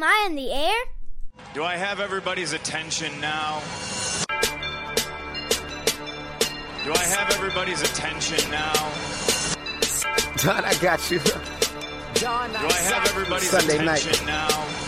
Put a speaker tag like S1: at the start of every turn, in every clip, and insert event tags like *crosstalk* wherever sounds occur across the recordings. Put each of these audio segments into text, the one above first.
S1: Hi, am I in the air?
S2: Do I have everybody's attention now? Do I have everybody's attention now?
S3: John, I got you.
S4: John,
S2: Do I have everybody's
S3: Sunday night.
S2: now?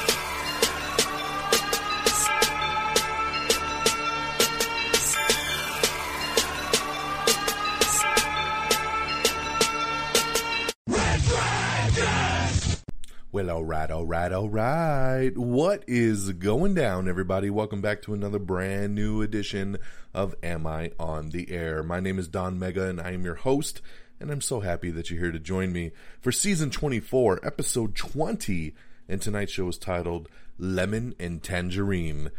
S5: Well, all right, all right, all right. What is going down, everybody? Welcome back to another brand new edition of Am I on the Air? My name is Don Mega, and I am your host, and I'm so happy that you're here to join me for season 24, episode 20. And tonight's show is titled Lemon and Tangerine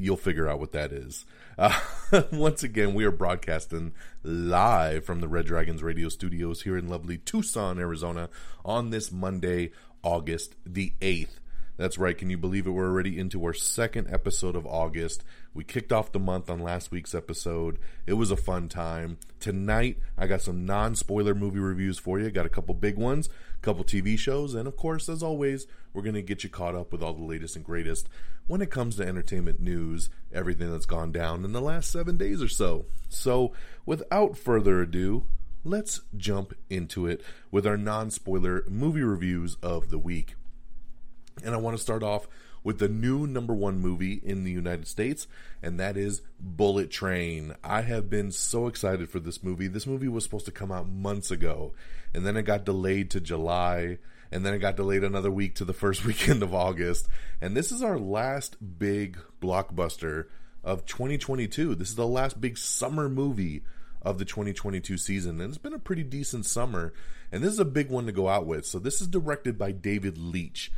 S5: you'll figure out what that is. Uh, *laughs* once again, we are broadcasting live from the Red Dragons radio studios here in lovely Tucson, Arizona, on this Monday, August the 8th. That's right. Can you believe it? We're already into our second episode of August. We kicked off the month on last week's episode. It was a fun time. Tonight, I got some non spoiler movie reviews for you. Got a couple big ones, a couple TV shows, and of course, as always, we're going to get you caught up with all the latest and greatest when it comes to entertainment news, everything that's gone down in the last seven days or so. So, without further ado, let's jump into it with our non spoiler movie reviews of the week. And I want to start off with the new number one movie in the United States, and that is Bullet Train. I have been so excited for this movie. This movie was supposed to come out months ago, and then it got delayed to July, and then it got delayed another week to the first *laughs* weekend of August. And this is our last big blockbuster of 2022. This is the last big summer movie of the 2022 season, and it's been a pretty decent summer. And this is a big one to go out with. So, this is directed by David Leitch.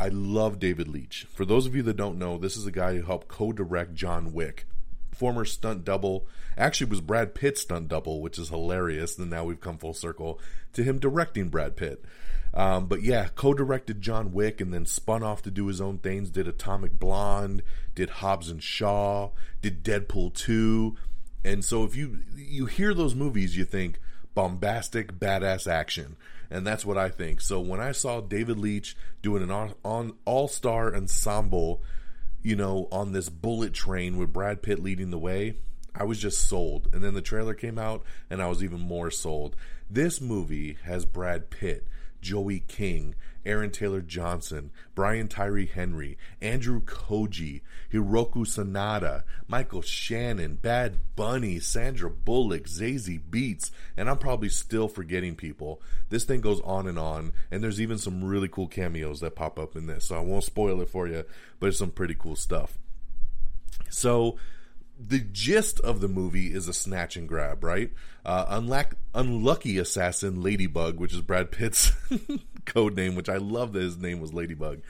S5: I love David Leitch. For those of you that don't know, this is a guy who helped co-direct John Wick. Former stunt double, actually was Brad Pitt's stunt double, which is hilarious. And now we've come full circle to him directing Brad Pitt. Um, but yeah, co-directed John Wick and then spun off to do his own things. Did Atomic Blonde, did Hobbs and Shaw, did Deadpool two. And so if you you hear those movies, you think bombastic, badass action and that's what I think. So when I saw David Leitch doing an on all star ensemble, you know, on this bullet train with Brad Pitt leading the way, I was just sold. And then the trailer came out, and I was even more sold. This movie has Brad Pitt, Joey King, Aaron Taylor Johnson, Brian Tyree Henry, Andrew Koji, Hiroku Sanada, Michael Shannon, Bad Bunny, Sandra Bullock, Zazie Beetz, and I'm probably still forgetting people. This thing goes on and on, and there's even some really cool cameos that pop up in this. So I won't spoil it for you, but it's some pretty cool stuff. So the gist of the movie is a snatch and grab, right? Uh, unlack, unlucky assassin Ladybug, which is Brad Pitt's *laughs* code name, which I love that his name was Ladybug,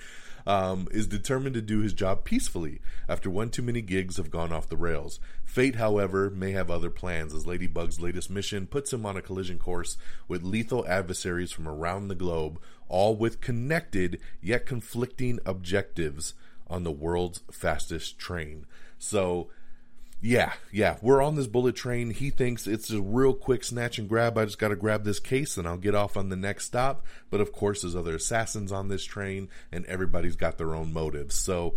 S5: um, is determined to do his job peacefully after one too many gigs have gone off the rails. Fate, however, may have other plans as Ladybug's latest mission puts him on a collision course with lethal adversaries from around the globe, all with connected yet conflicting objectives on the world's fastest train. So, yeah, yeah, we're on this bullet train. He thinks it's a real quick snatch and grab. I just got to grab this case and I'll get off on the next stop. But of course, there's other assassins on this train, and everybody's got their own motives. So,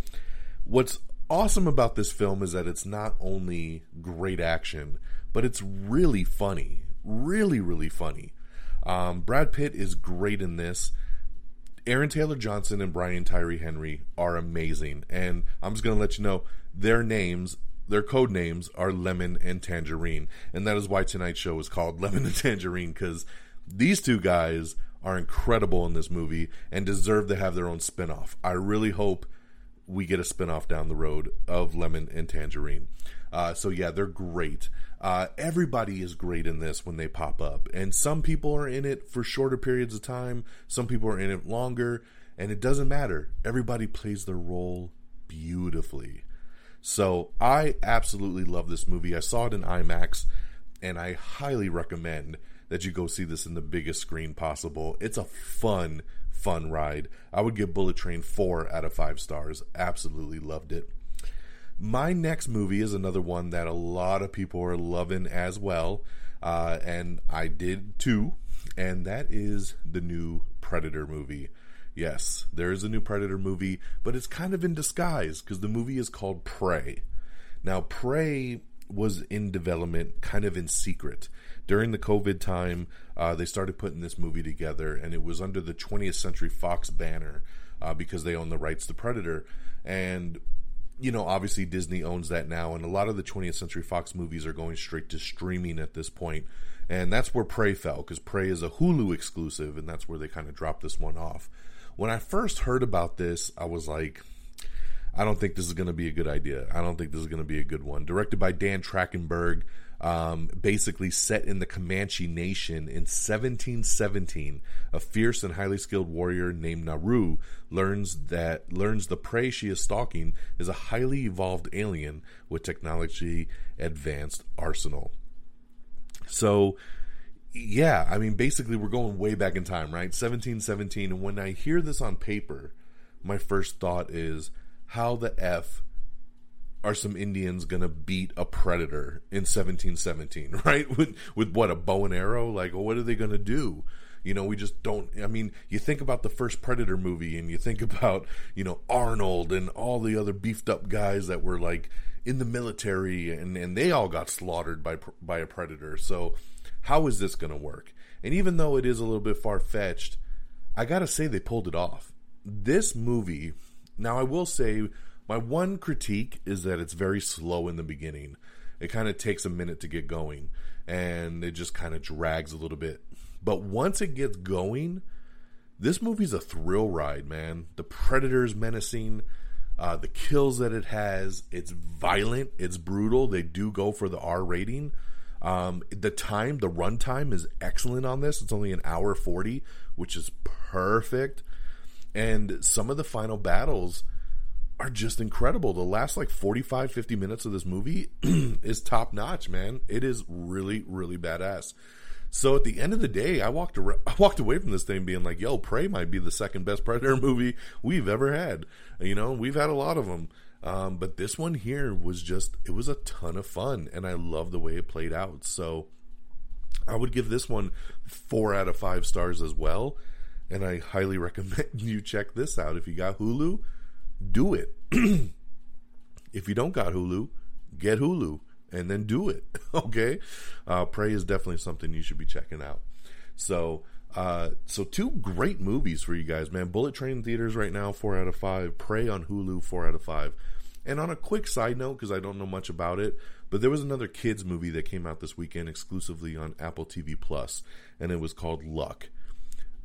S5: what's awesome about this film is that it's not only great action, but it's really funny. Really, really funny. Um, Brad Pitt is great in this. Aaron Taylor Johnson and Brian Tyree Henry are amazing. And I'm just going to let you know their names their code names are Lemon and Tangerine, and that is why tonight's show is called *laughs* Lemon and Tangerine because these two guys are incredible in this movie and deserve to have their own spin-off. I really hope we get a spin-off down the road of Lemon and Tangerine. Uh, so yeah, they're great. Uh, everybody is great in this when they pop up, and some people are in it for shorter periods of time. Some people are in it longer, and it doesn't matter. Everybody plays their role beautifully. So I absolutely love this movie. I saw it in IMAX, and I highly recommend that you go see this in the biggest screen possible. It's a fun, fun ride. I would give Bullet Train four out of five stars. Absolutely loved it. My next movie is another one that a lot of people are loving as well, uh, and I did too, and that is the new Predator movie. Yes, there is a new Predator movie, but it's kind of in disguise because the movie is called Prey. Now, Prey was in development kind of in secret. During the COVID time, uh, they started putting this movie together, and it was under the 20th Century Fox banner uh, because they own the rights to Predator. And, you know, obviously Disney owns that now, and a lot of the 20th Century Fox movies are going straight to streaming at this point. And that's where Prey fell, because Prey is a Hulu exclusive, and that's where they kind of dropped this one off. When I first heard about this, I was like, I don't think this is going to be a good idea. I don't think this is going to be a good one. Directed by Dan Trachtenberg, um, basically set in the Comanche Nation in 1717. A fierce and highly skilled warrior named Naru learns that learns the prey she is stalking is a highly evolved alien with technology advanced arsenal. So yeah, I mean, basically, we're going way back in time, right? 1717. And when I hear this on paper, my first thought is, how the F are some Indians gonna beat a predator in 1717, *laughs* right? With with what a bow and arrow? Like, what are they gonna do? You know, we just don't. I mean, you think about the first Predator movie, and you think *laughs* about you know Arnold and all the other beefed up guys that were like in the military, and and they all got slaughtered by by a predator. So how is this going to work? And even though it is a little bit far fetched, I got to say they pulled it off. This movie, now I will say, my one critique is that it's very slow in the beginning. It kind of takes a minute to get going and it just kind of drags a little bit. But once it gets going, this movie's a thrill ride, man. The Predator's menacing, uh, the kills that it has, it's violent, it's brutal. They do go for the R rating, um, the time, the runtime is excellent on this. It's only an hour 40, which is perfect. And some of the final battles are just incredible. The last like 45, 50 minutes of this movie *clears throat* is top notch, man. It is really, really badass. So at the end of the day, I walked around, I walked away from this thing being like, "Yo, Prey might be the second best Predator *laughs* movie we've ever had." You know, we've had a lot of them, um, but this one here was just, it was a ton of fun, and I love the way it played out. So I would give this one four out of five stars as well. And I highly *laughs* recommend you check this out. If you got Hulu, do it. *clears throat* if you don't got Hulu, get Hulu and then do it. *laughs* okay? Uh, Prey is definitely something you should be checking out. So, uh, so two great movies for you guys, man. Bullet Train theaters right now, four out of five. Prey on Hulu, four out of five. And on a quick side note, because I don't know much about it, but there was another kids movie that came out this weekend exclusively on Apple TV Plus, and it was called Luck.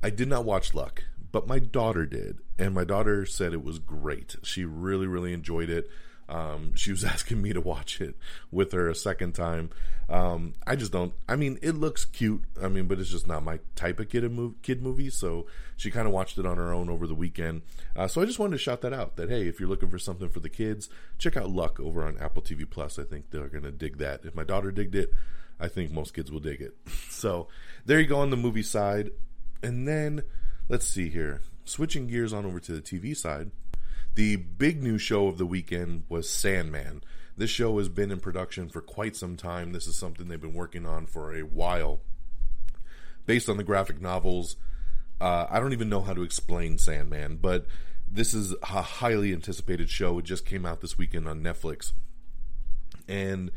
S5: I did not watch Luck, but my daughter did, and my daughter said it was great. She really, really enjoyed it. Um, she was *laughs* asking me to watch it with her a second time. Um, I just don't. I mean, it looks cute. I mean, but it's just not my type of kid movie. Kid movie. So she kind of watched it on her own over the weekend. Uh, so I just wanted to shout that out. That hey, if you're looking for something for the kids, check out Luck over on Apple TV Plus. I think they're gonna dig that. If my daughter digged it, I think most kids will dig it. *laughs* so there you go on the movie side, and then let's see here. Switching gears on over to the TV side. The big new show of the weekend was Sandman. This show has been in production for quite some time. This is something they've been working on for a while. Based on the graphic novels, uh, I don't even know how to explain Sandman, but this is a highly anticipated show. It just came out this weekend on Netflix. And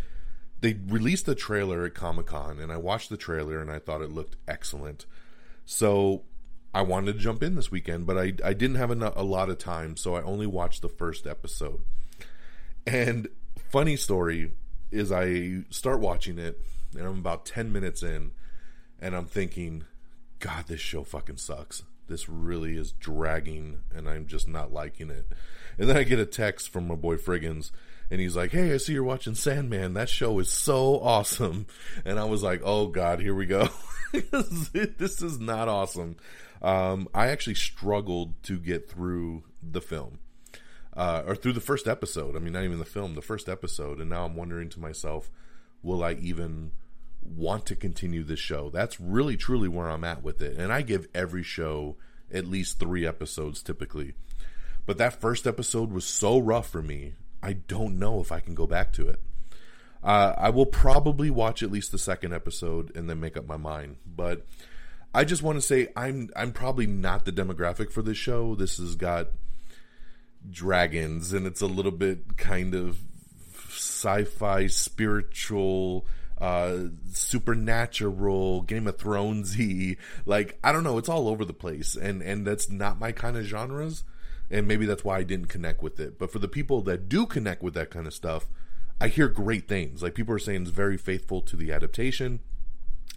S5: they released the trailer at Comic Con, and I watched the trailer and I thought it looked excellent. So I wanted to jump in this weekend, but I, I didn't have a, a lot of time, so I only watched the first episode. And funny story is I start watching it and I'm about 10 minutes in and I'm thinking, God, this show fucking sucks. This really is dragging, and I'm just not liking it. And then I get a text from my boy Friggins, and he's like, "Hey, I see you're watching Sandman. That show is so awesome." And I was like, "Oh God, here we go. *laughs* *laughs* this is not awesome." Um, I actually struggled to get through the film, uh, or through the first episode. I mean, not even the film, the first episode. And now I'm wondering to myself, will I even want to continue this show? That's really, truly where I'm at with it. And I give every show at least three episodes typically. But that first episode was so rough for me. I don't know if I can go back to it. Uh, I will probably watch at least the second episode and then make up my mind. But I just want to say I'm I'm probably not the demographic for this show. This has got dragons and it's a little bit kind of sci-fi spiritual uh supernatural game of thronesy. Like i don't know it's all over the place and and that's not my kind of genres and maybe that's why i didn't connect with it. But for the people that do connect with that kind of stuff i hear great things. Like people are saying it's very faithful to the adaptation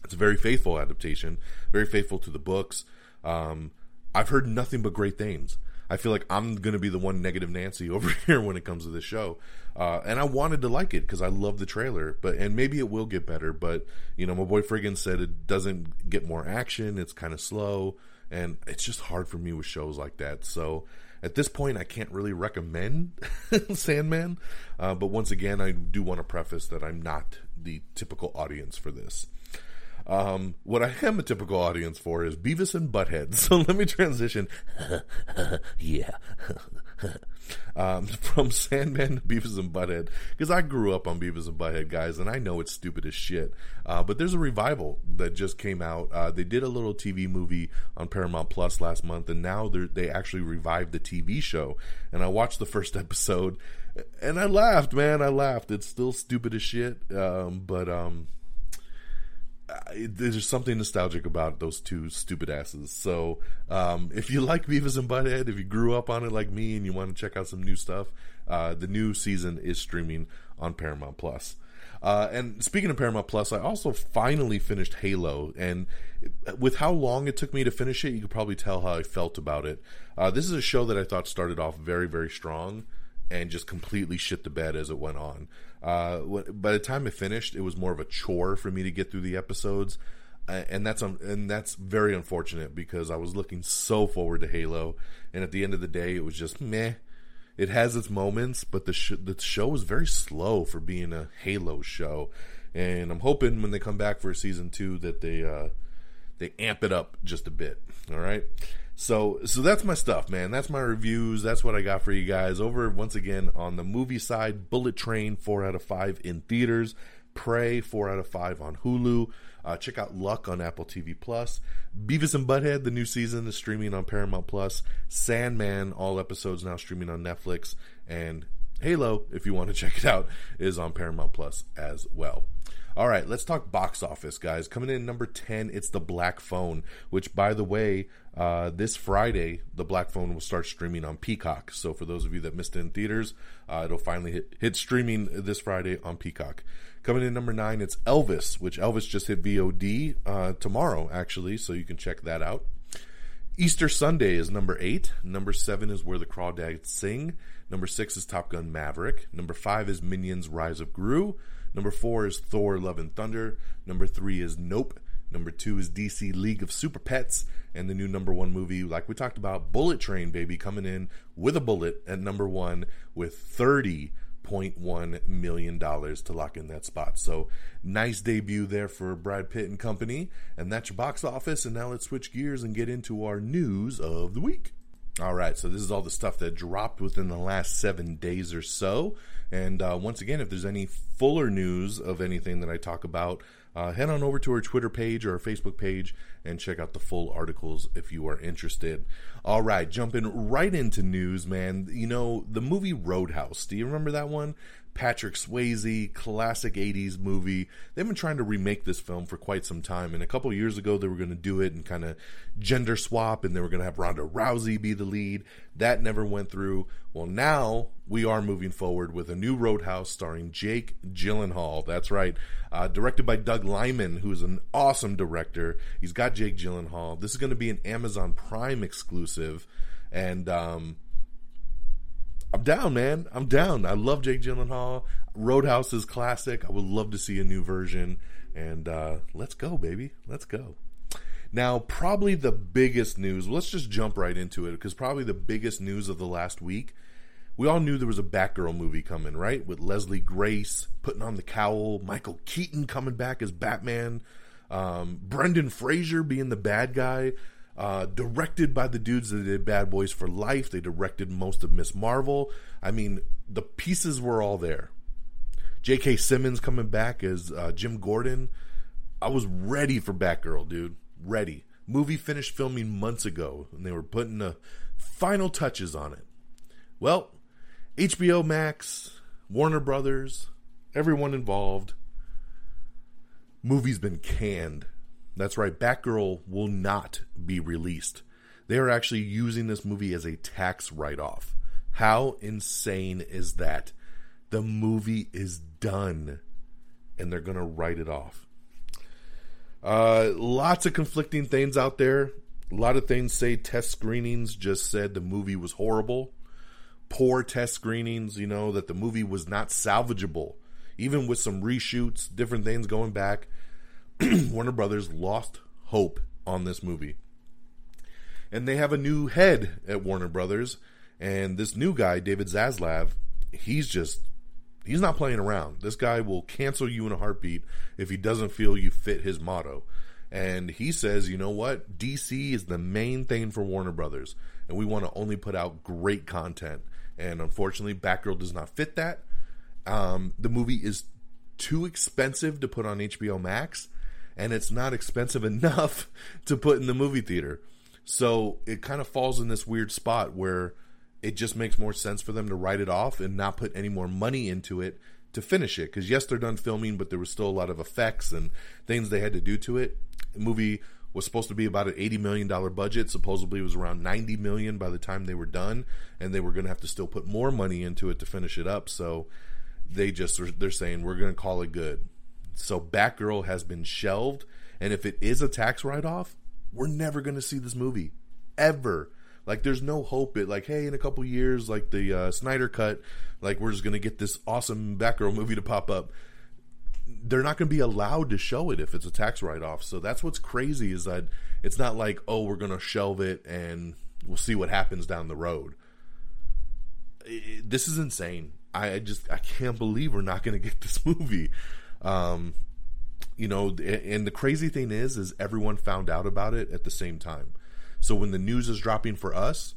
S5: it's a very faithful adaptation very faithful to the books um i've heard nothing but great things I feel like I'm going to be the one negative Nancy *laughs* over here when it comes to this show. Uh, and I wanted to like it because I love the trailer, but and maybe it will get better. But you know, my boy Friggin said it doesn't get more action. It's kind of slow, and it's just hard for me with shows like that. So at this point, I can't really recommend *laughs* Sandman. Uh, but once again, I do want to preface that I'm not the typical audience for this. Um, what I am a typical audience for is Beavis and Butthead. *laughs* So let me transition. *laughs* yeah. *laughs* um, from Sandman to Beavis and Butthead, because I grew up on Beavis and Butthead, guys, and I know it's stupid as shit. Uh, but there's a revival that just came out. Uh, they did a little TV movie on Paramount Plus last month, and now they actually revived the TV show. And I watched the first episode, and I laughed, man. I laughed. It's still stupid as shit, um, but um, there's something nostalgic about those two stupid asses. So, um, if you like Beavis and Butthead, if you grew up on it like me and you want to check out some new stuff, uh, the new season is streaming on Paramount Plus. Uh, and speaking of Paramount Plus, I also finally finished Halo, and with how long it took me to finish it, you could probably tell how I felt about it. Uh, this is a show that I thought started off very, very strong, and just completely shit the bed as it went on. Uh, by the time it finished, it was more of a chore for me to get through the episodes, and that's um, and that's very unfortunate because I was looking so forward to Halo, and at the end of the day, it was just meh. It has its moments, but the sh- the show is very slow for being a Halo show, and I'm hoping when they come back for season two that they uh, they amp it up just a bit. All right. So so that's my stuff, man. That's my reviews. That's what I got for you guys. Over once again on the movie side, Bullet Train four out of five in theaters. Prey four out of five on Hulu. Uh, check out Luck on Apple TV Plus. Beavis and Butthead, the new season is streaming on Paramount Plus. Sandman, all episodes now streaming on Netflix. And Halo, if you want to *laughs* check it out, is on Paramount Plus as well. All right, let's talk box office, guys. Coming in number 10, it's The Black Phone, which, by the way, uh, this Friday, The Black Phone will start streaming on Peacock. So, for those of you that missed it in theaters, uh, it'll finally hit, hit streaming this Friday on Peacock. Coming in number 9, it's Elvis, which Elvis just hit VOD uh, tomorrow, actually, so you can check that out. Easter Sunday is number 8. Number 7 is Where the Crawdads Sing. Number 6 is Top Gun Maverick. Number 5 is Minions Rise of Gru. Number four is Thor Love and Thunder. Number three is Nope. Number two is DC League of Super Pets. And the new number one movie, like we talked about, Bullet Train, baby, coming in with a bullet at number one with 30 $0.1 million to lock in that spot. So, nice debut there for Brad Pitt and company. And that's your box office. And now let's switch gears and get into our news of the week. All right, so this is all the stuff that dropped within the last seven days or so. And uh, once again, if there's any fuller news of anything that I talk about, uh, head on over to our Twitter page or our Facebook page and check out the full articles if you are interested. All right, jumping right into news, man. You know, the movie Roadhouse, do you remember that one? Patrick Swayze, classic 80s movie. They've been trying to remake this film for quite some time. And a couple years ago, they were going to do it and kind of gender swap, and they were going to have Ronda Rousey be the lead. That never went through. Well, now we are moving forward with a new Roadhouse starring Jake Gyllenhaal. That's right. Uh, directed by Doug Liman, who's an awesome director. He's got Jake Gyllenhaal. This is going to be an Amazon Prime exclusive. And, um, I'm down, man. I'm down. I love Jake Gyllenhaal. Roadhouse is classic. I would love to see a new version. And uh, let's go, baby. Let's go. Now, probably the biggest news, let's just jump right into it because probably the biggest news of the last week. We all knew there was a Batgirl movie coming, right? With Leslie Grace putting on the cowl, Michael Keaton coming back as Batman, um, Brendan Fraser being the bad guy. Uh, directed by the dudes that did Bad Boys for Life. They directed most of Miss Marvel. I mean, the pieces were all there. J.K. Simmons coming back as uh, Jim Gordon. I was ready for Batgirl, dude. Ready. Movie finished filming months ago, and they were putting the final touches on it. Well, HBO Max, Warner Brothers, everyone involved. Movie's been canned that's right, Batgirl will not be released. They are actually using this movie as a tax write off. How insane is that? The movie is done and they're going to write it off. Uh, lots of conflicting things out there. A lot of things say test screenings just said the movie was horrible. Poor test screenings, you know, that the movie was not salvageable. Even with some reshoots, different things going back. *clears throat* Warner Brothers lost hope on this movie. And they have a new head at Warner Brothers, and this new guy, David Zaslav, he's just he's not playing around. This guy will cancel you in a heartbeat if he doesn't feel you fit his motto. And he says, you know what? DC is the main thing for Warner Brothers, and we want to only put out great content. And unfortunately, Batgirl does not fit that. Um, the movie is too expensive to put on HBO Max, and it's not expensive enough *laughs* to put in the movie theater. So it kind of falls in this weird spot where it just makes more sense for them to write it off and not put any more money into it to finish it. Because yes, they're done filming, but there was still a lot of effects and things they had to do to it. The movie was supposed to be about an eighty million dollar budget. Supposedly, it was around ninety million by the time they were done, and they were going to have to still put more money into it to finish it up. So they just they're saying we're going to call it good. So Batgirl has been shelved, and if it is a tax write off, we're never going to see this movie ever. Like, there's no hope. It like, hey, in a couple years, like the uh, Snyder cut, like we're just going to get this awesome Batgirl movie to pop up. They're not going to be allowed to show it if it's a tax write off. So that's what's crazy is that it's not like, oh, we're going to shelve it and we'll see what happens down the road. It, this is insane. I just I can't believe we're not going to get this *laughs* movie. Um, you know, and the crazy thing is, is everyone found out about it at the same time. So when the news is dropping for us,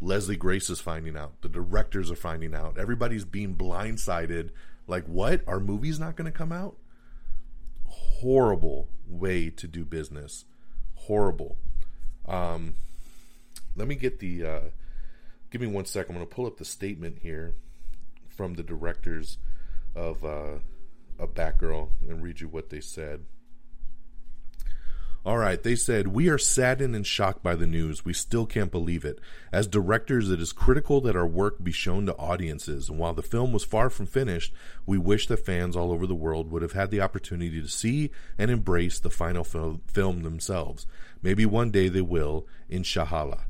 S5: Leslie Grace is finding out. The directors are finding out. Everybody's being blindsided. Like, what? Our movie's not going to come out? Horrible way to do business. Horrible. Um, let me get the. Uh, give me one second. I'm going to pull up the statement here from the directors of. Uh, a Batgirl and read you what they said. All right, they said, We are saddened and shocked by the news. We still can't believe it. As directors, it is critical that our work be shown to audiences, and while the film was far from finished, we wish that fans all over the world would have had the opportunity to see and embrace the final fil- film themselves. Maybe one day they will, in inshallah.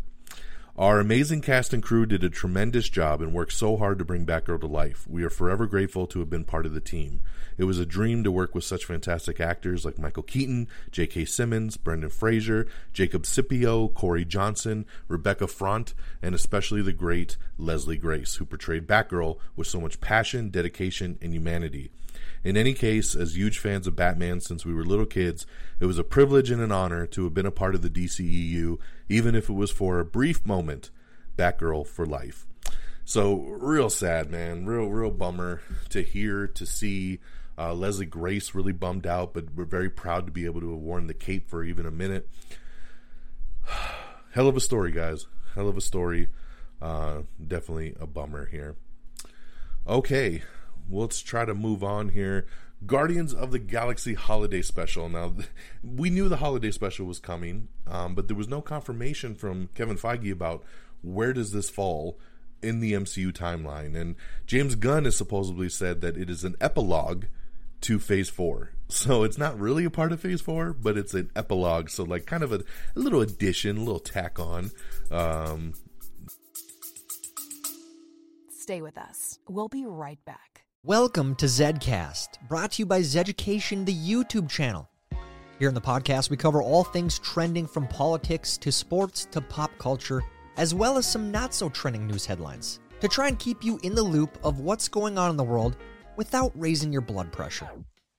S5: Our amazing cast and crew did a tremendous job and worked so hard to bring Batgirl to life. We are forever grateful to have been part of the team. It was a dream to work with such fantastic actors like Michael Keaton, J.K. Simmons, Brendan Fraser, Jacob Scipio, Corey Johnson, Rebecca Front, and especially the great Leslie Grace, who portrayed Batgirl with so much passion, dedication, and humanity. In any case, as huge fans of Batman since we were little kids, it was a privilege and an honor to have been a part of the DCEU, even if it was for a brief moment. Batgirl for life. So real sad, man. Real, real bummer to hear, to see. Uh, Leslie Grace really bummed out, but we're very proud to be able to have worn the cape for even a minute. *sighs* Hell of a story, guys. Hell of a story. Uh, definitely a bummer here. Okay, let's try to move on here. Guardians of the Galaxy Holiday Special. Now, we knew the holiday special was coming, um, but there was no confirmation from Kevin Feige about where does this fall in the MCU timeline. And James Gunn has supposedly said that it is an epilogue to Phase Four. So it's not really a part of Phase Four, but it's an epilogue. So like kind of a, a little addition, a little tack on. Um,
S4: Stay with us. We'll be right back.
S6: Welcome to Zedcast, brought to you by Zeducation, the YouTube channel. Here in the podcast, we cover all things trending from politics to sports to pop culture, as well as some not so trending news headlines, to try and keep you in the loop of what's going on in the world without raising your blood pressure.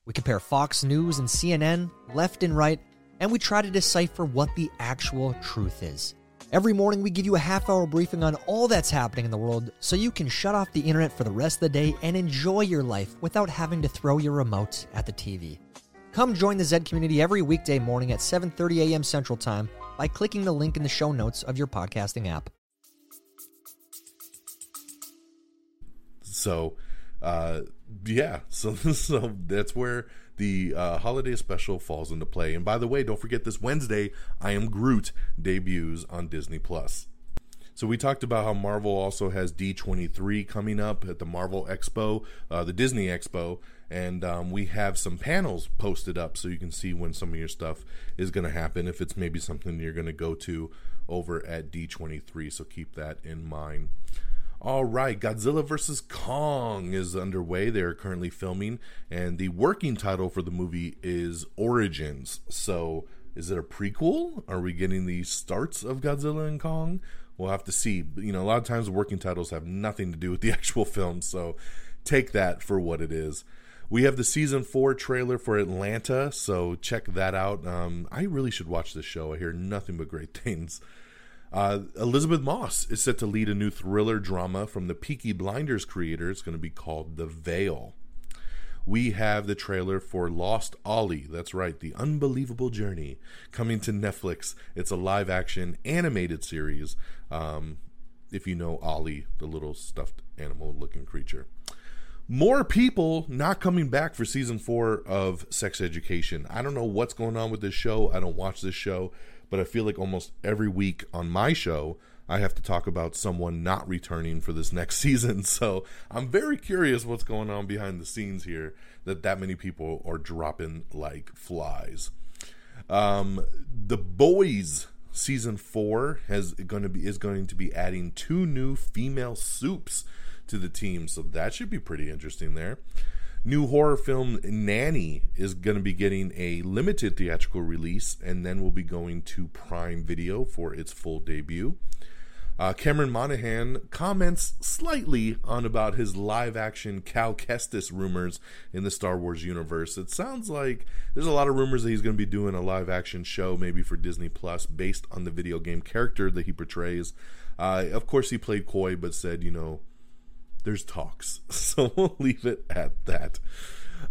S6: We compare Fox News and CNN left and right, and we try to decipher what the actual truth is. Every morning, we give you a half hour briefing on all that's happening in the world so you can shut off the internet for the rest of the day and enjoy your life without having to throw your remote at the TV. Come join the Zed community every weekday morning at 7:30 a.m. Central Time by clicking the link in the show notes of your podcasting app.
S5: So, uh, yeah, *laughs* so so that's where the uh, holiday special falls into play. And by the way, don't forget this Wednesday, I Am Groot debuts on Disney Plus. So we talked about how Marvel also has D23 coming up at the Marvel Expo, uh, the Disney Expo, and um, we have some panels posted up so you can see when some of your stuff is going to happen. If it's maybe something you're going to go to over at D23, so keep that in mind. All right, Godzilla vs. Kong is underway. They're currently filming, and the working title for the movie is Origins. So, is it a prequel? Are we getting the starts of Godzilla and Kong? We'll have to see. You know, a lot of times working titles have nothing to do with the *laughs* actual film, so take that for what it is. We have the season four trailer for Atlanta, so check that out. Um, I really should watch this show. I hear nothing but great *laughs* things. Uh, Elisabeth Moss is set to lead a new thriller drama from the Peaky Blinders creator. It's going to be called The Veil. We have the trailer for Lost Ollie. That's right, The Unbelievable Journey, coming to Netflix. It's a live action animated series. Um, if you know Ollie, the little stuffed animal looking creature. More people not coming back for season four of Sex Education. I don't know what's going on with this show. I don't watch this show but I feel like almost every week on my show, I have to talk about someone not returning for this next *laughs* season. So I'm very curious what's going on behind the scenes here that that many people are dropping like flies. Um, the Boys season four has going to be is going to be adding two new female soups to the team, so that should be pretty interesting there. New horror film Nanny is going to be getting a limited theatrical release and then will be going to Prime Video for its full debut. Uh, Cameron Monaghan comments slightly on about his live action Cal Kestis rumors in the Star Wars universe. It sounds like there's a lot of rumors that he's going to be doing a live action show, maybe for Disney Plus, based on the video game character that he portrays. Uh, of course, he played coy, but said, you know, there's talks. *laughs* So we'll leave it at that.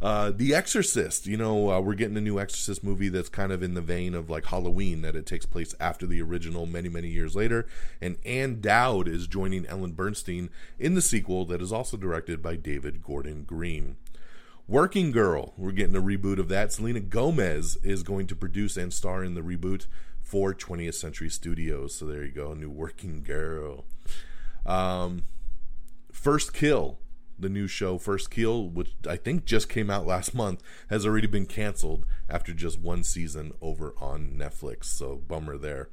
S5: Uh, the Exorcist, you know, uh, we're getting a new Exorcist movie that's kind of in the vein of like Halloween, that it takes place after the original many, many years later. And Ann Dowd is joining Ellen Burstyn in the sequel that is also directed by David Gordon Green. Working Girl, we're getting a reboot of that. Selena Gomez is going to produce and star in the reboot for 20th Century Studios. So there you go, new Working Girl. Um, First Kill, the new show First Kill, which I think just came out last month, has already been canceled after just one season over on Netflix. So bummer there.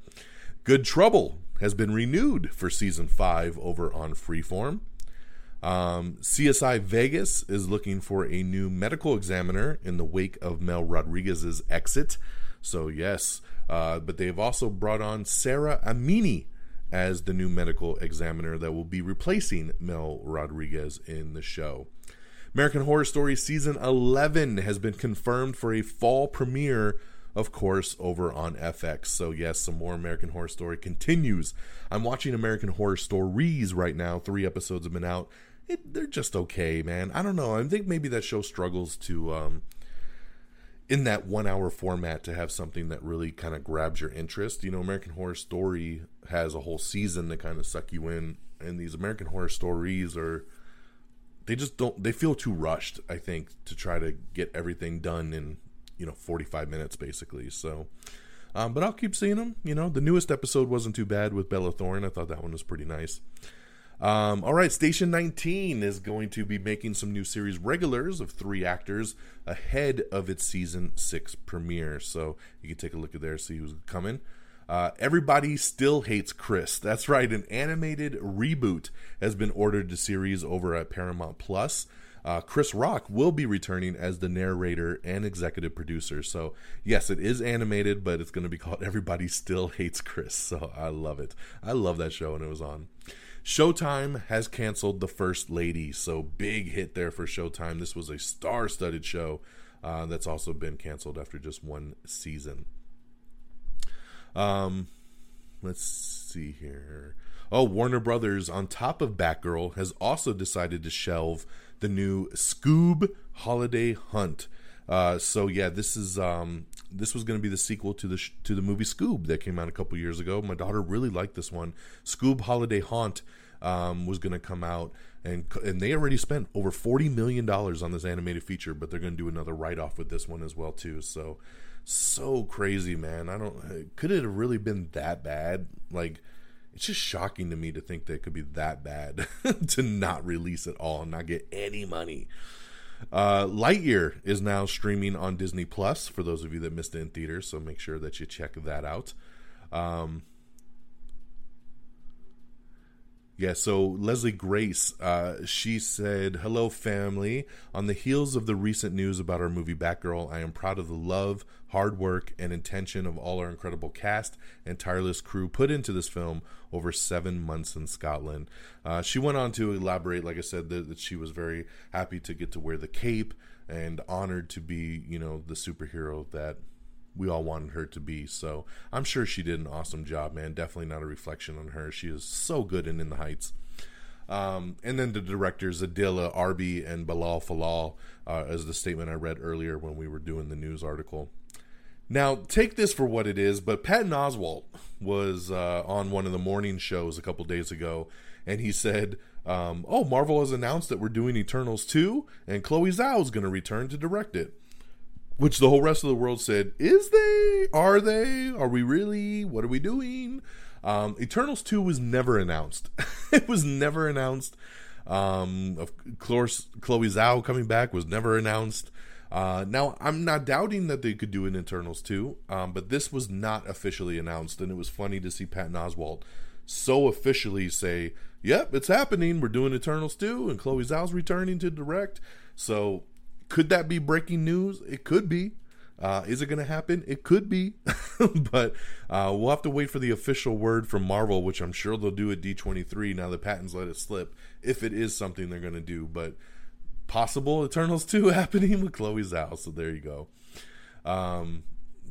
S5: Good Trouble has been renewed for season five over on Freeform. Um, CSI Vegas is looking for a new medical examiner in the wake of Mel Rodriguez's exit. So yes, uh, but they've also brought on Sarah Amini as the new medical examiner that will be replacing Mel Rodriguez in the show. American Horror Story season 11 has been confirmed for a fall premiere, of course, over on FX. So, yes, some more American Horror Story continues. I'm watching American Horror Stories right now. Three episodes have been out. It, they're just okay, man. I don't know. I think maybe that show struggles to um, in that one hour format to have something that really kind of grabs your interest. You know, American Horror Story has a whole season to kind of suck you in, and these American Horror Stories are they just don't they feel too rushed i think to try to get everything done in you know 45 minutes basically. So um, but i'll keep seeing them you know the newest episode wasn't too bad with bella thorne. I thought that one was pretty nice um, all right station 19 is going to be making some new series regulars of three actors ahead of its season six premiere so you can take a look at there see who's coming uh, everybody still hates Chris. That's right. An animated reboot has been ordered to series over at Paramount Plus. Uh, Chris Rock will be returning as the narrator and executive producer. So, yes, it is animated, but it's going to be called *laughs* Everybody Still Hates Chris. So, I love it. I love that show when it was on. Showtime has canceled The First Lady. So, big hit there for Showtime. This was a star studded show uh, that's also been canceled after just one season. Um, let's see here. Oh, Warner Brothers, on top of Batgirl, has also decided to shelve the new Scoob Holiday Haunt. Uh, so yeah, this is um, this was going to be the sequel to the sh- to the movie Scoob that came out a couple years ago. My daughter really liked this one. Scoob Holiday Haunt um, was going to come out, and and they already spent over forty million dollars on this animated feature, but they're going to do another write off with this one as well too. So so crazy, man. I don't. Could it have really been that bad? Like, it's just shocking to me to think that it could be that bad *laughs* to not release at all and not get any money. Uh, Lightyear is now streaming on Disney Plus for those of you that missed it in theaters, so make sure that you check that out. Um, yeah, so Leslie Grace, uh, she said, Hello, family. On the heels of the recent news about our movie Batgirl, I am proud of the love, hard work, and intention of all our incredible cast and tireless crew put into this film over seven months in Scotland. Uh, she went on to elaborate, like I said, that, that she was very happy to get to wear the cape and honored to be, you know, the superhero that we all wanted her to be. So I'm sure she did an awesome job, man. Definitely not a reflection on her. She is so good in In the Heights. Um, and then the directors Adil El Arbi and Bilall Fallah, uh, as the statement I read earlier when we were doing the news article. Now, take this for what it is, but Patton Oswalt was uh, on one of the morning shows a couple days ago, and he said, um, "Oh, Marvel has announced that we're doing Eternals 2, and Chloe Zhao is going to return to direct it." Which the whole rest of the world said, "Is they? Are they? Are we really? What are we doing?" Um, Eternals two was never announced. *laughs* it was never announced. Um, of course, Chloe Zhao coming back was never announced. Uh, now, I'm not doubting that they could do an Eternals 2, um, but this was not officially announced, and it was funny to see Patton Oswalt so officially say, Yep, it's happening. We're doing Eternals 2, and Chloe Zhao's returning to direct. So could that be breaking news? It could be. Uh, is it going to happen? It could be, *laughs* but uh, we'll have to wait for the official word from Marvel, which I'm sure they'll do at D23. Now the patents let it slip if it is something they're going to do, but possible Eternals 2 *laughs* happening with Chloe Zhao. So there you go. Um,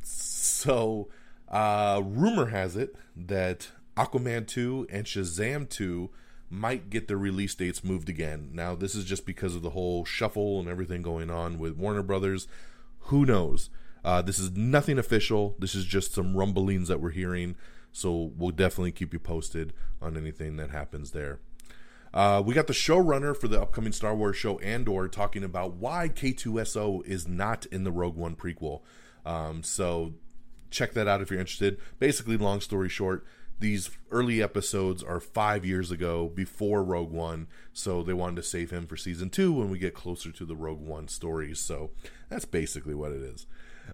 S5: so uh, rumor has it that Aquaman 2 and Shazam 2 might get their release dates moved again. Now, this is just because of the whole shuffle and everything going on with Warner Brothers. Who knows? Uh, this is nothing official. This is just some rumblings that we're hearing. So we'll definitely keep you posted on anything that happens there. Uh, we got the showrunner for the upcoming Star Wars show Andor talking about why K2SO is not in the Rogue One prequel. Um, so check that out if you're interested. Basically, long story short, these early episodes are five years ago before Rogue One, so they wanted to save him for season two when we get closer to the Rogue One stories. So that's basically what it is.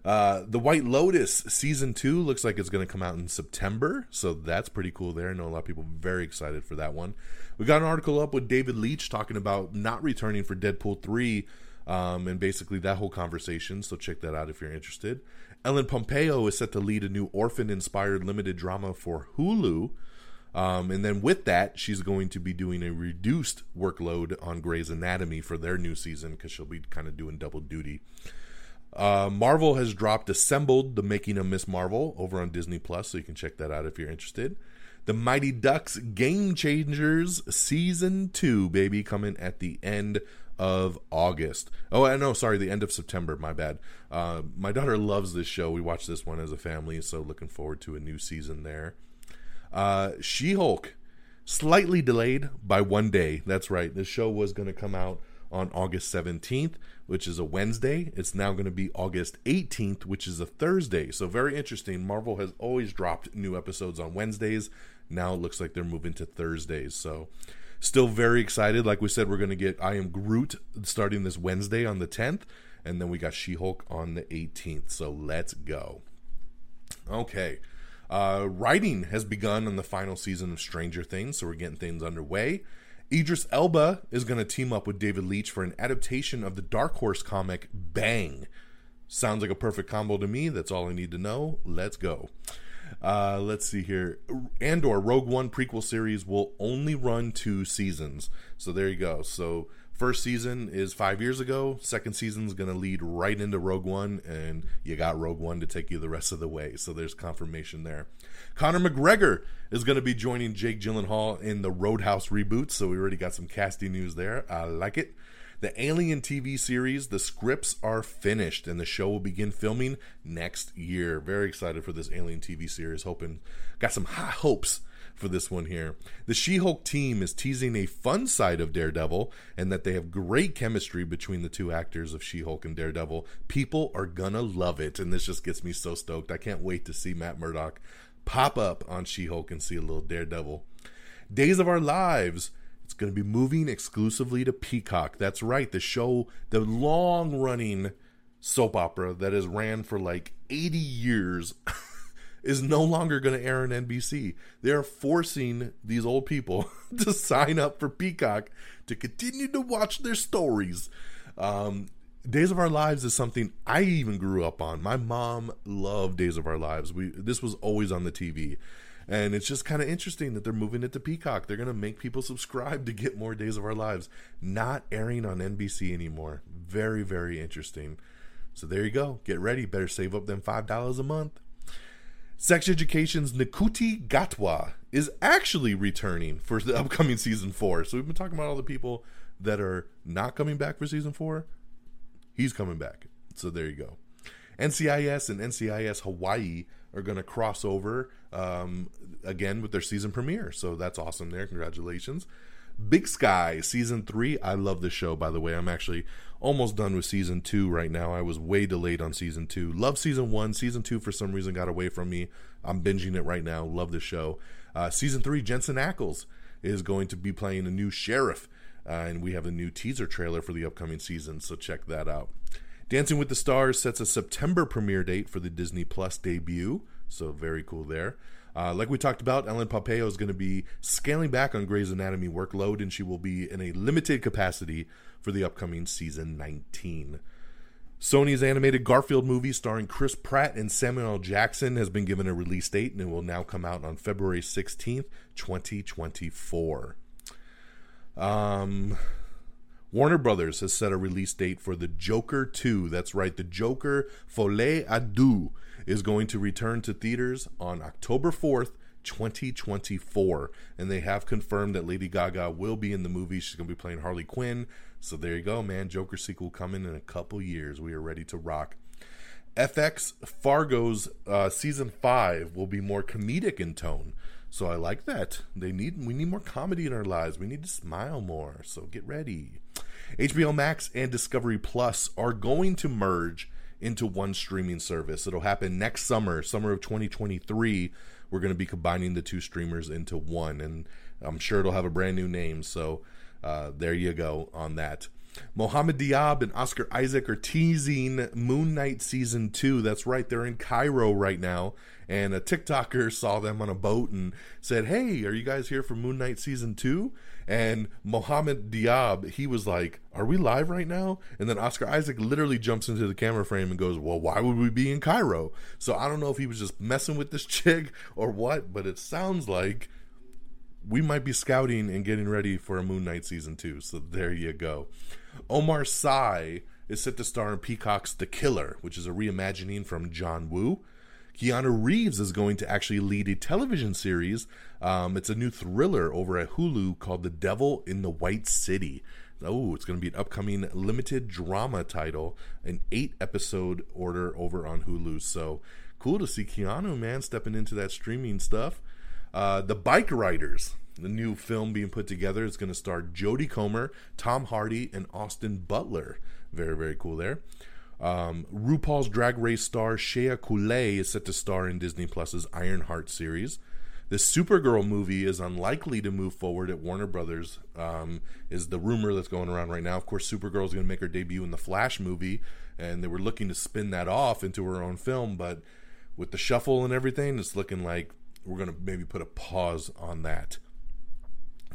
S5: Uh, the White Lotus season two looks like it's going to come out in September, so that's pretty cool. There, I know a lot of people very excited for that one. We got an article up with David Leitch talking about not returning for Deadpool three, um, and basically that whole conversation. So check that out if you're interested. Ellen Pompeo is set to lead a new orphan inspired limited drama for Hulu. Um, and then with that, she's going to be doing a reduced workload on Grey's Anatomy for their new season because she'll be kind of doing double duty. Uh, Marvel has dropped Assembled, the making of Miss Marvel, over on Disney Plus, so you can check that out if you're interested. The Mighty Ducks Game Changers Season 2, baby, coming at the end of August. Oh, I know, sorry, the end of September, my bad. Uh, my daughter loves this show. We watch this one as a family, so looking forward to a new season there. Uh, she Hulk, slightly delayed by one day. That's right. This show was going to come out on August 17th, which is a Wednesday. It's now going to be August 18th, which is a Thursday. So, very interesting. Marvel has always dropped new episodes on Wednesdays. Now it looks like they're moving to Thursdays. So, still very excited. Like we said, we're going to get I Am Groot starting this Wednesday on the 10th. And then we got She Hulk on the 18th. So, let's go. Okay. Uh, writing has begun on the final season of Stranger Things, so we're getting things underway. Idris Elba is going to team up with David Leitch for an adaptation of the Dark Horse comic Bang. Sounds like a perfect combo to me. That's all I need to know. Let's go. Uh, let's see here. Andor Rogue One prequel series will only run two seasons. So there you go. So first season is five years ago. Second season is going to lead right into Rogue One, and you got Rogue One to take you the rest of the way. So there's confirmation there. Conor McGregor is going to be joining Jake Gyllenhaal in the Roadhouse reboot. So we already got some casting news there. I like it. The Alien TV series, the scripts are finished, and the show will begin filming next year. Very excited for this Alien TV series. Hoping, got some high hopes for this one here. The She Hulk team is teasing a fun side of Daredevil and that they have great chemistry between the two actors of She Hulk and Daredevil. People are gonna love it, and this just gets me so stoked. I can't wait to see Matt Murdock pop up on She Hulk and see a little Daredevil. Days of Our Lives. It's going to be moving exclusively to Peacock. That's right, the show, the long running soap opera that has ran for like 80 years. *laughs* is no longer going to air on NBC. They are forcing these old people *laughs* to sign up for Peacock to continue to watch their stories. Um, Days of Our Lives is something I even grew up on. My mom loved Days of Our Lives. We this was always on the TV. And it's just kind of interesting that they're moving it to Peacock. They're going to make people subscribe to get more Days of Our Lives. Not airing on NBC anymore. Very, very interesting. So there you go. Get ready. Better save up them $5 a month. Sex Education's Ncuti Gatwa is actually returning for the upcoming season four. So we've been talking about all the people that are not coming back for season four. He's coming back. So there you go. NCIS and NCIS Hawaii are going to cross over um, again with their season premiere. So that's awesome there. Congratulations. Big Sky season three. I love this show, by the way. I'm actually almost done with season two right now. I was way delayed on season two. Love season one. Season two, for some reason, got away from me. I'm binging it right now. Love the show. Uh, season three, Jensen Ackles is going to be playing a new sheriff. Uh, and we have a new teaser trailer for the upcoming season, so check that out. Dancing with the Stars sets a September premiere date for the Disney Plus debut, so very cool there. Uh, like we talked about, Ellen Pompeo is going to be scaling back on Grey's Anatomy workload, and she will be in a limited capacity for the upcoming season 19. Sony's animated Garfield movie starring Chris Pratt and Samuel. Jackson has been given a release date and it will now come out on February 16th, 2024. Um, Warner Brothers has set a release date for The Joker 2. That's right, The Joker Folie à Deux is going to return to theaters on October 4th, 2024. And they have confirmed that Lady Gaga will be in the movie. She's going to be playing Harley Quinn. So there you go, man. Joker sequel coming in a couple years. We are ready to rock. FX Fargo's uh, season five will be more comedic in tone. So I like that. They need we need more comedy in our lives. We need to smile more. So get ready. HBO Max and Discovery Plus are going to merge into one streaming service. It'll happen next summer, summer of 2023. We're going to be combining the two streamers into one, and I'm sure it'll have a brand new name. So uh, there you go on that. Mohamed Diab and Oscar Isaac are teasing Moon Knight season two. That's right, they're in Cairo right now and a TikToker *laughs* saw them on a boat and said, "Hey, are you guys here for Moon Knight season 2?" And Mohammed Diab, he was like, "Are we live right now?" And then Oscar Isaac literally jumps into the camera frame and goes, "Well, why would we be in Cairo?" So I don't know if he was just messing with this *laughs* chick or what, but it sounds like we might be scouting and getting ready for a Moon Knight season 2. So there you go. Omar Sy is set to star in Peacock's The Killer, which is a reimagining from John Woo. Keanu Reeves is going to actually lead a television series. Um, it's a new thriller over at Hulu called The Devil in the White City. Oh, it's going to be an upcoming limited drama title, an eight episode order over on Hulu. So cool to see Keanu, man, stepping into that streaming stuff. Uh, the Bike Riders. the new film being put together is going to star Jodie Comer, Tom Hardy, and Austin Butler. Very, very cool there. Um, RuPaul's Drag Race star Shea Coulee is set to star in Disney Plus's Ironheart series. The Supergirl movie is unlikely to move forward at Warner Brothers, um, is the rumor that's going around right now. Of course, Supergirl is going to make her debut in the Flash movie, and they were looking to spin that off into her own film, but with the shuffle and everything, it's looking like we're going to maybe put a pause on that.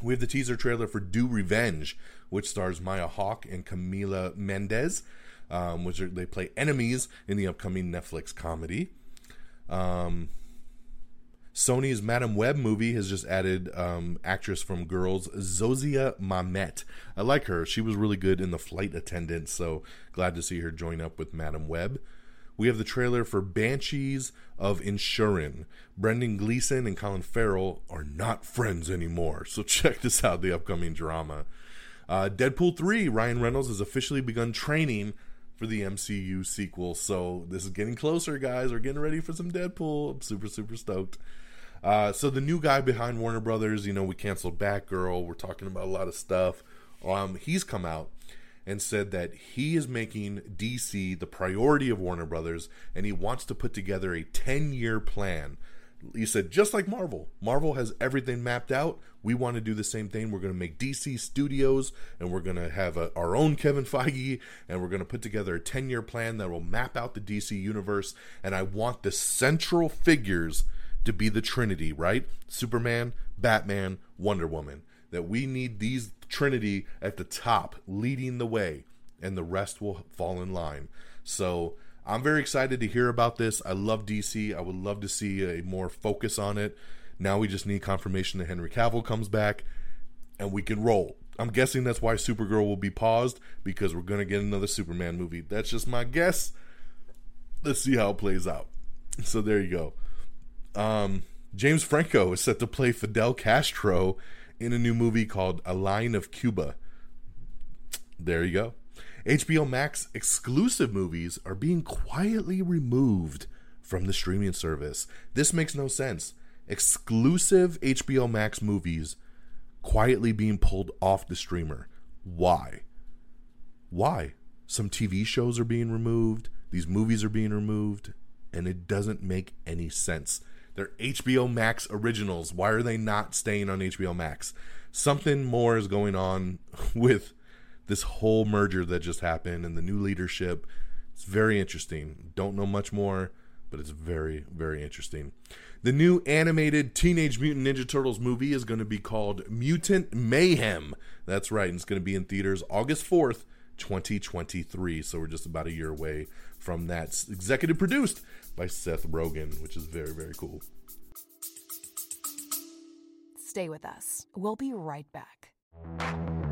S5: We have the teaser trailer for Do Revenge, which stars Maya Hawke and Camila Mendes, um, which are, they play enemies in the upcoming Netflix comedy. Um, Sony's Madame Web movie has just added um, actress from Girls, Zosia Mamet. I like her. She was really good in The Flight Attendant, so glad to see her join up with Madame Web. We have the trailer for Banshees of Inisherin. Brendan Gleeson and Colin Farrell are not friends anymore, so *laughs* check this out the upcoming drama. Uh, Deadpool 3, Ryan Reynolds has officially begun training for the MCU sequel, so this is getting closer, guys. We're getting ready for some Deadpool. I'm super, super stoked. Uh, so the new guy behind Warner Brothers, you know, we canceled Batgirl. We're talking about a lot of stuff. Um, he's come out and said that he is making DC the priority of Warner Brothers, and he wants to put together a 10 year plan. He said, just like Marvel, Marvel has everything mapped out. We want to do the same thing. We're going to make DC studios, and we're going to have a, our own Kevin Feige, and we're going to put together a 10 year plan that will map out the DC universe. And I want the central figures to be the Trinity, right? Superman, Batman, Wonder Woman. That we need these Trinity at the top leading the way, and the rest will fall in line. So I'm very excited to hear about this. I love DC. I would love to see a more focus on it. Now we just need confirmation that Henry Cavill comes back and we can roll. I'm guessing that's why Supergirl will be paused because we're going to get another Superman movie. That's just my guess. Let's see how it plays out. *laughs* So there you go. Um, James Franco is set to play Fidel Castro in a new movie called Alina of Cuba. There you go. HBO Max exclusive movies are being quietly removed from the streaming service. This makes no sense. Exclusive HBO Max movies quietly being pulled off the streamer. Why? Why? Some TV shows are being removed, these movies are being removed, and it doesn't make any sense. They're HBO Max originals. Why are they not staying on HBO Max? Something more is going on *laughs* with this whole merger that just happened and the new leadership. It's very interesting. Don't know much more, but it's very, very interesting. The new animated Teenage Mutant Ninja Turtles movie is going to be called Mutant Mayhem. That's right, and it's going to be in theaters August 4th, 2023. So we're just about a year away from that. It's executive produced by Seth Rogen, which is very, very cool.
S4: Stay with us. We'll be right back.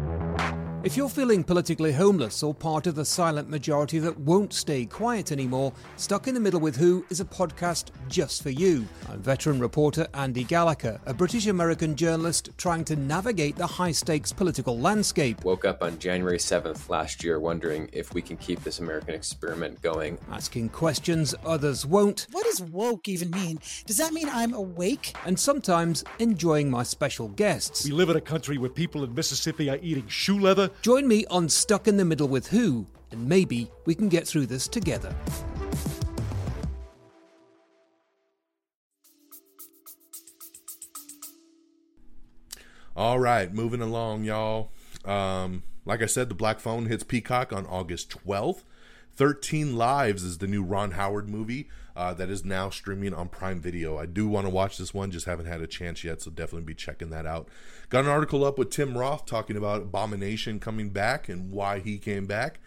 S7: If you're feeling politically homeless or part of the silent majority that won't stay quiet anymore, Stuck in the Middle with Who is a podcast just for you. I'm veteran reporter Andy Gallagher, a British American journalist trying to navigate the high stakes political landscape.
S8: Woke up on January 7th last year wondering if we can keep this American experiment going.
S7: Asking questions others won't.
S9: What does woke even mean? Does that mean I'm awake?
S7: And sometimes enjoying my special guests.
S10: We live in a country where people in Mississippi are eating shoe leather
S7: Join me on Stuck in the Middle with Who, and maybe we can get through this together.
S5: All right, moving along, y'all. Um, like I said, the Black Phone hits Peacock on August 12th. 13 Lives is the new Ron Howard movie uh, that is now streaming on Prime Video. I do want to watch this one, just haven't had a chance yet, so definitely be checking that out. Got an article up with Tim Roth talking about Abomination coming back and why he came back.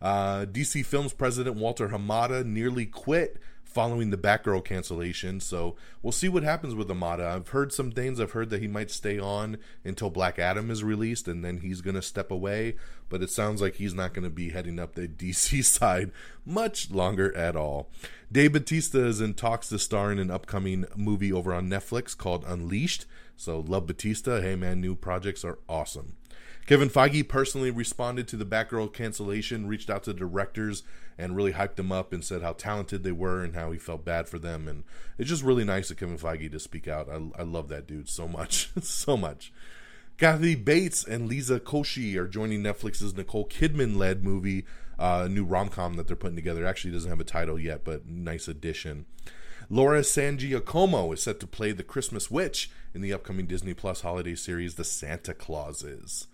S5: Uh, DC Films president Walter Hamada nearly quit following the Batgirl cancellation. So we'll see what happens with Hamada. I've heard some things. I've heard that he might stay on until Black Adam is released and then he's going to step away. But it sounds like he's not going to be heading up the *laughs* DC side much longer at all. Dave Batista is in talks to star in an upcoming movie over on Netflix called Unleashed. So love Batista. Hey man, new projects are awesome. Kevin Feige personally responded to the Batgirl cancellation, reached out to directors, and really hyped them up and said how talented they were and how he felt bad for them. And it's just really nice of Kevin Feige to speak out. I, I love that dude so much, *laughs* so much. Kathy Bates and Liza Koshy are joining Netflix's Nicole Kidman led movie, uh, new rom com that they're putting together. Actually doesn't have a title yet, but nice addition. Laura San Giacomo is set to play the Christmas Witch in the upcoming Disney Plus holiday series, The Santa Clauses.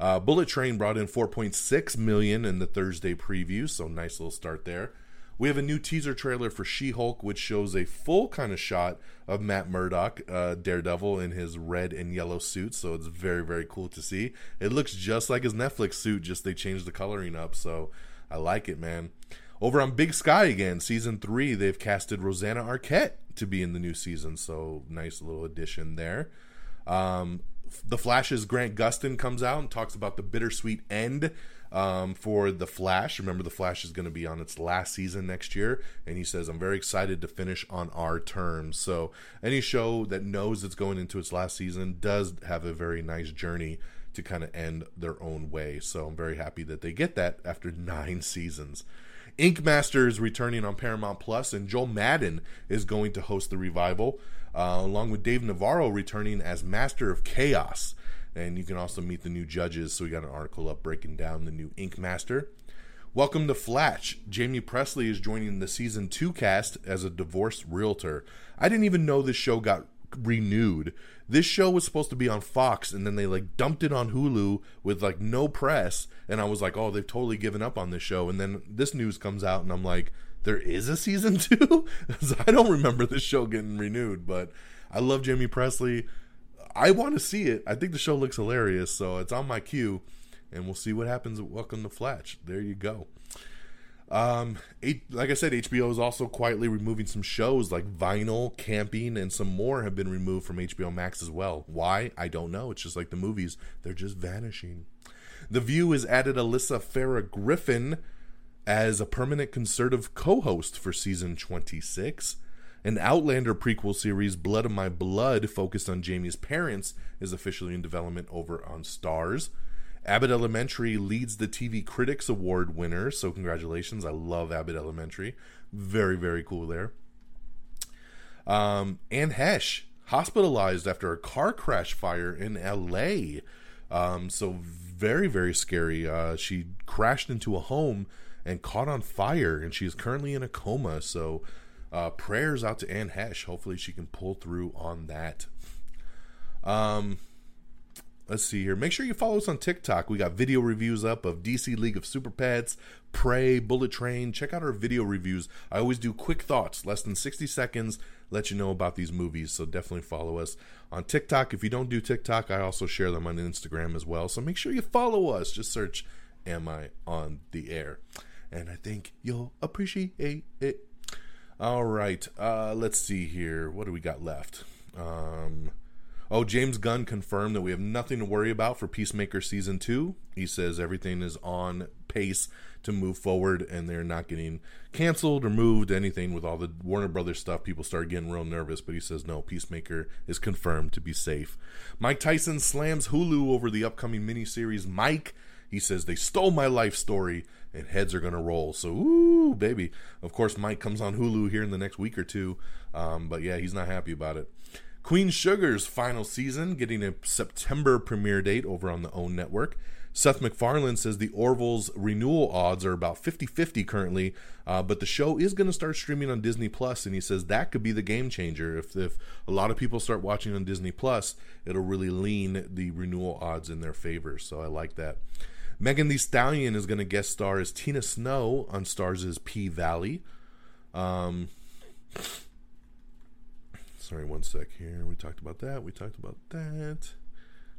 S5: Uh, Bullet Train brought in 4.6 million in the Thursday preview, so nice little start there. We have a new teaser trailer for She-Hulk, which shows a full kind of shot of Matt Murdock, uh, Daredevil, in his red and yellow suit. So it's very, very cool to see. It looks just like his Netflix suit, just they changed the coloring up. So I like it, man. Over on Big Sky again, season three, they've casted Rosanna Arquette to be in the new season. So nice little addition there. Um, the Flash's Grant Gustin comes out and talks about the bittersweet end um, for the Flash. Remember, the Flash is going to be on its last season next year, and he says, "I'm very excited to finish on our terms." So, any show that knows it's going into its last season does have a very nice journey to kind of end their own way. So, I'm very happy that they get that after nine seasons. Ink Master is returning on Paramount Plus, and Joel Madden is going to host the revival, uh, along with Dave Navarro returning as Master of Chaos. And you can also meet the new judges. So we got an article up breaking down the new Ink Master. Welcome to Flatch. Jaime Pressly is joining the season two cast as a divorced realtor. I didn't even know this show got renewed. This show was supposed to be on Fox and then they like dumped it on Hulu with like no press and I was like, "Oh, they've totally given up on this show." And then this news comes out and I'm like, "There is a season *laughs* 2?" I don't remember this show getting renewed, but I love Jaime Pressly. I want to see it. I think the show looks hilarious, so it's on my queue and we'll see what happens Welcome to Flatch. There you go. Um, like I said, HBO is also quietly removing some shows like Vinyl, Camping, and some more have been removed from HBO Max as well. Why? I don't know. It's just like the movies, they're just vanishing. The View has added Alyssa Farah Griffin as a permanent conservative co host for season 26. An Outlander prequel series, Blood of My Blood, focused on Jamie's parents, is officially in development over on Starz. Abbott Elementary leads the TV Critics Award winner, so congratulations. I love Abbott Elementary. Very, very cool there. Um, Heche, hospitalized after a car crash fire in LA. Um, so, very, very scary. Uh, she crashed into a home and caught on fire, and she is currently in a coma. So, uh, prayers out to Anne Heche. Hopefully, she can pull through on that. Um, let's see here. Make sure you follow us on TikTok. We got video reviews up of DC League of Super Pets, Prey, Bullet Train. Check out our video reviews. I always do quick thoughts, less than 60 seconds, let you know about these movies. So definitely follow us on TikTok. If you don't do TikTok, I also share them on Instagram as well. So make sure you follow us. Just search Am I on the Air? And I think you'll appreciate it. All right. Uh, let's see here. What do we got left? Um, Oh, James Gunn confirmed that we have nothing to worry about for Peacemaker season two. He says everything is on pace to move forward and they're not getting canceled or moved, anything with all the Warner Brothers stuff. People start getting real nervous, but he says no, Peacemaker is confirmed to be safe. Mike Tyson slams Hulu over the upcoming miniseries Mike. He says they stole my life story and heads are going to roll. So, ooh, baby. Of course, Mike comes on Hulu here in the next week or two. Um, but yeah, he's not happy about it. Queen Sugar's final season getting a September premiere date over on the OWN network. Seth MacFarlane says the Orville's renewal odds are about 50 50 currently, uh, but the show is going to start streaming on Disney Plus, and he says that could be the game changer. If, if a lot of people start watching on Disney Plus, it'll really lean the renewal odds in their favor. So I like that. Megan Thee Stallion is going to guest star as Tina Snow on Starz' P Valley. Um, Sorry, one sec here. We talked about that. We talked about that.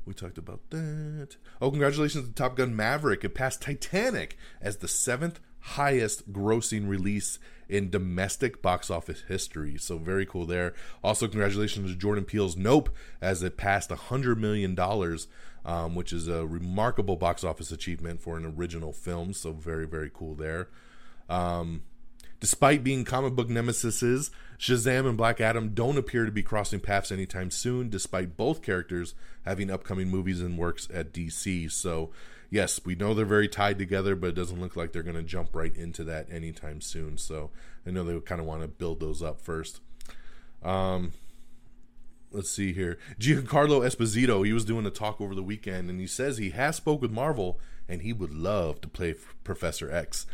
S5: We talked about that. Oh, congratulations to Top Gun Maverick. It passed Titanic as the seventh highest grossing release in domestic box office history. So very cool there. Also, congratulations to Jordan Peele's Nope as it passed $100 million, um, which is a remarkable box office achievement for an original film. So very, very cool there. Um, Despite being comic book nemesises, Shazam and Black Adam don't appear to be crossing paths anytime soon, despite both characters having upcoming movies and works at DC. So, yes, we know they're very tied together, but it doesn't look like they're going to jump right into that anytime soon. So, I know they kind of want to build those up first. Um, let's see here. Giancarlo Esposito, he was doing a talk over the weekend, and he says he has spoke with Marvel, and he would love to play Professor X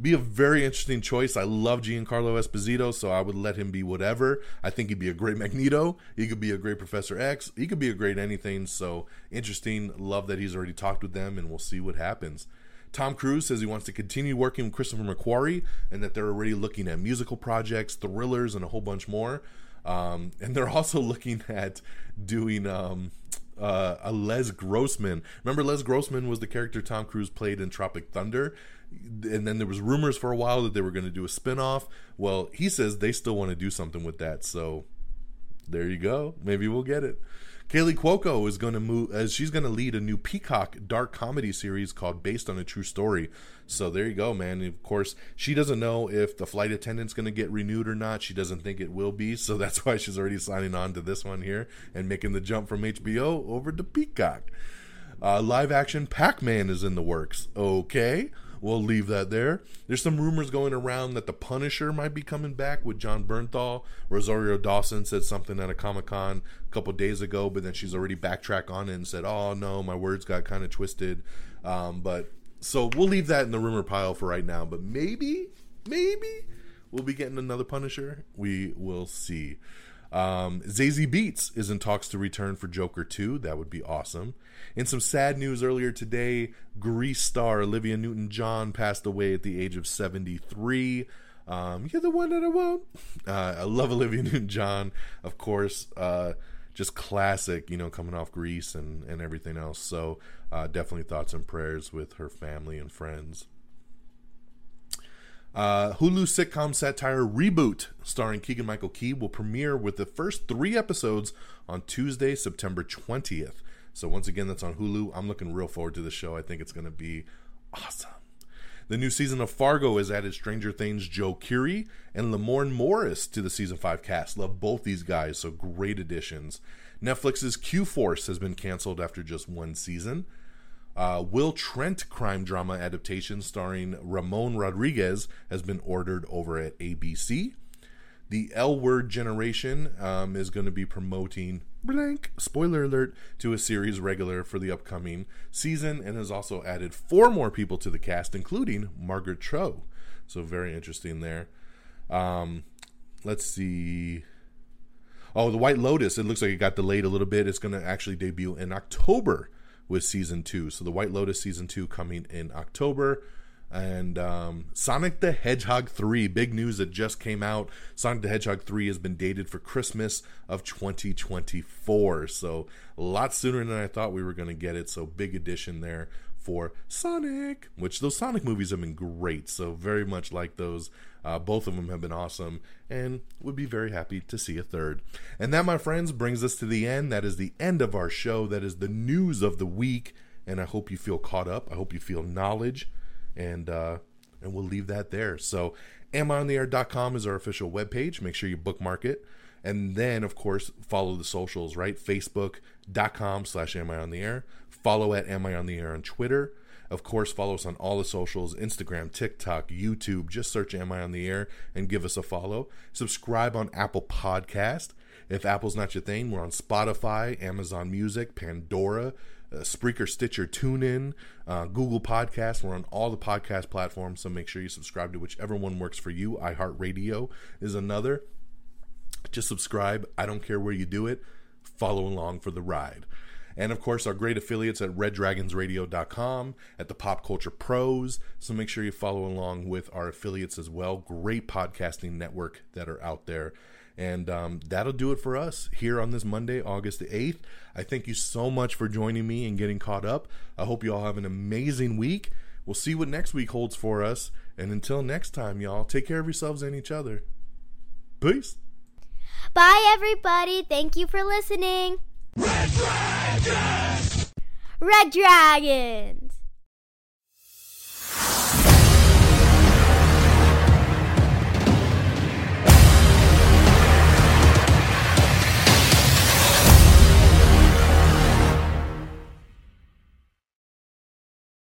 S5: be a very interesting choice. I love Giancarlo Esposito, so I would let him be whatever. I think he'd be a great Magneto. He could be a great Professor X. He could be a great anything. So interesting. Love that he's already talked with them, and we'll see what happens. Tom Cruise says he wants to continue working with Christopher McQuarrie and that they're already looking at musical projects, thrillers, and a whole bunch more. Um, and they're also *laughs* looking at doing um, uh, a Les Grossman. Remember, Les Grossman was the character Tom Cruise played in Tropic Thunder? And then there was rumors for a while that they were going to do a spin-off. Well he says they still want to do something with that so there you go. Maybe we'll get it Kaley Cuoco is going to move as she's going to lead a new Peacock dark comedy series called Based on a True Story. So there you go, man. Of course, she doesn't know if the flight attendant's going to get renewed or not. She doesn't think it will be, so that's why she's already signing on to this one here and making the jump from HBO over to Peacock. Uh, live action Pac Man is in the works. Okay. We'll leave that there. There's some rumors going around that the Punisher might be coming back with Jon Bernthal. Rosario Dawson said something at a Comic Con a couple days ago, but then she's already backtracked on it and said, "Oh no, my words got kind of twisted." Um, but so we'll leave that in the rumor pile for right now. But maybe, maybe we'll be getting another Punisher. We will see. Um, Zazie Beetz is in talks to return for Joker 2. That would be awesome. In some sad news earlier today, Grease star Olivia Newton John passed away at the age of 73. Um, you're the one that I want. Uh, I love Olivia Newton John, of course. Uh, just classic, you know, coming off Grease and, and everything else. So uh, definitely thoughts and prayers with her family and friends. Uh, Hulu sitcom satire Reboot, starring Keegan Michael Key, will premiere with the first three episodes on Tuesday, September 20th. So, once again, that's on Hulu. I'm looking real forward to the show. I think it's going to be awesome. The new season of Fargo has added Stranger Things Joe Keery and Lamorne Morris to the season 5 cast. Love both these guys, so great additions. Netflix's Q Force has been canceled after just one season. Uh, Will Trent crime drama adaptation starring Ramon Rodriguez has been ordered over at ABC. The L Word Generation um, is going to be promoting blank spoiler alert to a series regular for the upcoming season and has also added four more people to the cast, including Margaret Cho. So very interesting there. Um, let's see. Oh, the White Lotus. It looks like it got delayed a little bit. It's going to actually debut in October with season two. So the White Lotus season two coming in October. And um, Sonic the Hedgehog 3, big news that just came out. Sonic the Hedgehog 3 has been dated for Christmas of 2024. So a lot sooner than I thought we were going to get it. So big addition there for Sonic, which those Sonic movies have been great. So very much like those. Uh, both of them have been awesome and would be very happy to see a third. And that, my friends, brings us to the end. That is the end of our show. That is the news of the week. And I hope you feel caught up. I hope you feel knowledge. And, uh, and we'll leave that there. So, amiontheair.com is our official webpage. Make sure you bookmark it. And then, of course, follow the socials, right? Facebook.com slash Am I on the Air. Follow at Am I on the Air on Twitter. Of course, follow us on all the socials Instagram, TikTok, YouTube. Just search Am I on the Air and give us a follow. Subscribe on Apple Podcast. If Apple's not your thing, we're on Spotify, Amazon Music, Pandora, uh, Spreaker, Stitcher, TuneIn, uh, Google Podcasts. We're on all the podcast platforms, so make sure you subscribe to whichever one works for you. iHeartRadio is another. Just subscribe. I don't care where you do it. Follow along for the ride. And of course, our great affiliates at reddragonsradio.com, at the Pop Culture Pros. So make sure you follow along with our affiliates as well. Great podcasting network that are out there. And um, that'll do it for us here on this Monday, August the 8th. I thank you so much for joining me and getting caught up. I hope you all have an amazing week. We'll see what next week holds for us. And until next time, y'all, take care of yourselves and each other. Peace.
S1: Bye, everybody. Thank you for listening.
S11: Red Dragons!
S1: Red Dragon!